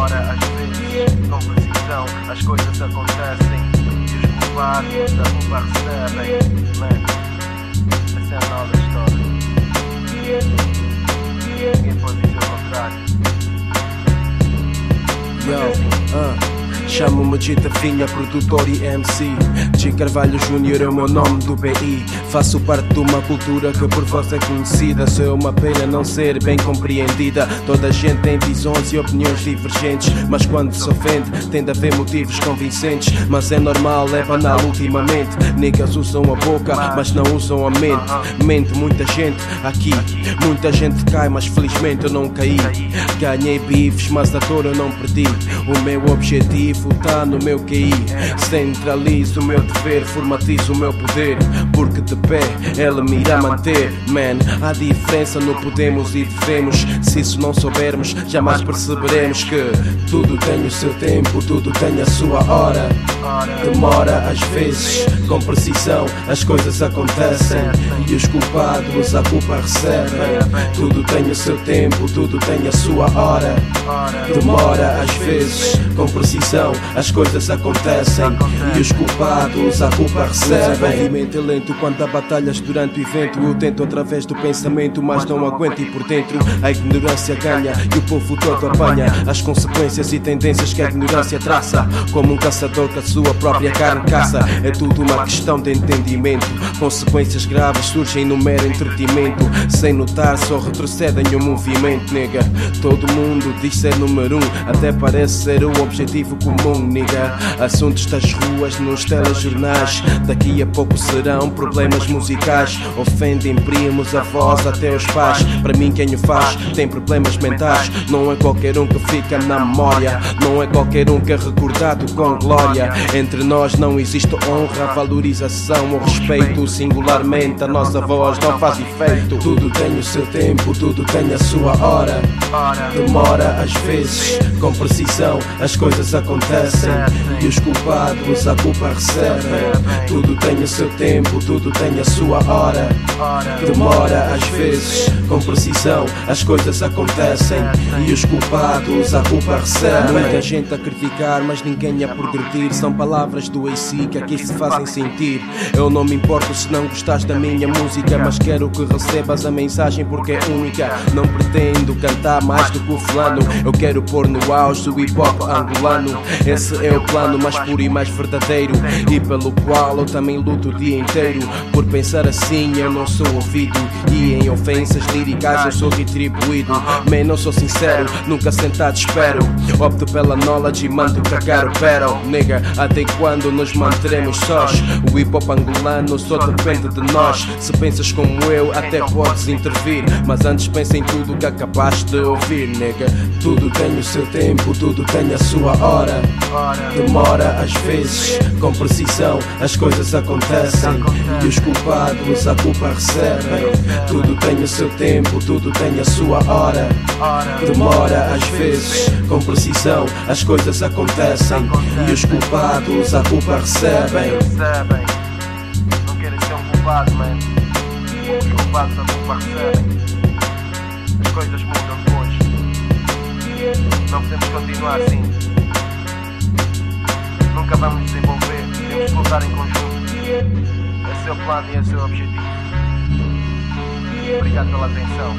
Ora, às vezes, com precisão, as coisas acontecem. E os culpados da culpa recebem os Chamo-me Gita Finha, produtor e MC G Carvalho Júnior é o meu nome do BI Faço parte de uma cultura que por vós é conhecida. Sou é uma pena não ser bem compreendida. Toda a gente tem visões e opiniões divergentes Mas quando se ofende tem de haver motivos convincentes. Mas é normal, é banal ultimamente. Niggas usam a boca, mas não usam a mente. Mente muita gente aqui Muita gente cai, mas felizmente eu não caí. Ganhei bifes, mas da dor eu não perdi. O meu objetivo tá no meu QI. Centralizo o meu dever, formatizo o meu poder. Porque de pé ela me irá manter. Man, há diferença no podemos e devemos. Se isso não soubermos, jamais perceberemos que tudo tem o seu tempo, tudo tem a sua hora. Demora às vezes, com precisão, as coisas acontecem. E os culpados a culpa recebem. Tudo tem o seu tempo, tudo tem a sua hora. Demora às vezes, com precisão, as coisas acontecem. E os culpados a culpa recebem. O movimento é lento quando há batalhas durante o evento. Eu tento através do pensamento, mas não aguento e por dentro a ignorância ganha e o povo todo apanha as consequências e tendências que a ignorância traça. Como um caçador que a sua própria carne caça. É tudo uma questão de entendimento. Consequências graves surgem no mero entretenimento. Sem notar, só retrocedem o movimento, nega. Todo mundo diz ser número um, até parece ser o objetivo comum, nega. Assuntos das ruas nos telejornais. Daqui a pouco serão problemas musicais. Ofendem primos, avós, até os pais. Para mim, quem o faz tem problemas mentais. Não é qualquer um que fica na memória. Não é qualquer um que é recordado com glória. Entre nós não existe honra, valorização ou respeito. Singularmente, a nossa voz não faz efeito. Tudo tem o seu tempo, tudo tem a sua hora. Demora às vezes, com precisão, as coisas acontecem. E os culpados a culpa recebem. Tudo tem o seu tempo, tudo tem a sua hora. Demora às vezes, com precisão, as coisas acontecem. E os culpados a culpa recebem. Muita gente a criticar, mas ninguém a progredir. São palavras do AC que aqui se fazem sentir. Eu não me importo se não gostas da minha música, mas quero que recebas a mensagem porque é única. Não pretendo cantar mais do que o fulano. Eu quero pôr no auge o hip hop angolano. Esse é o plano mais puro e mais verdadeiro. E pelo qual eu também luto o dia inteiro. Por pensar assim, eu não sou ouvido. E em ofensas líricas eu sou retribuído. Man, não sou sincero, nunca sentado espero. Opto pela knowledge e mando cagar o battle. Nigga, até quando nos manteremos sós? O hip hop angolano só depende de nós. Se pensas como eu, até podes intervir. Mas antes pensa em tudo que acabaste de ouvir, nigga. Tudo tem o seu tempo, tudo tem a sua hora. Demora às vezes, com precisão, as coisas acontecem. E os culpados a culpa recebem. Tudo tem o seu tempo, tudo tem a sua hora. Demora às vezes, com precisão, as coisas acontecem. E os culpados a culpa recebem. Não querem ser um culpado, man. Os culpados a culpa recebem. As coisas mudam depois. Não podemos continuar assim. Vamos desenvolver. Temos que lutar em conjunto. Esse é o plano e esse é o objetivo. Obrigado pela atenção.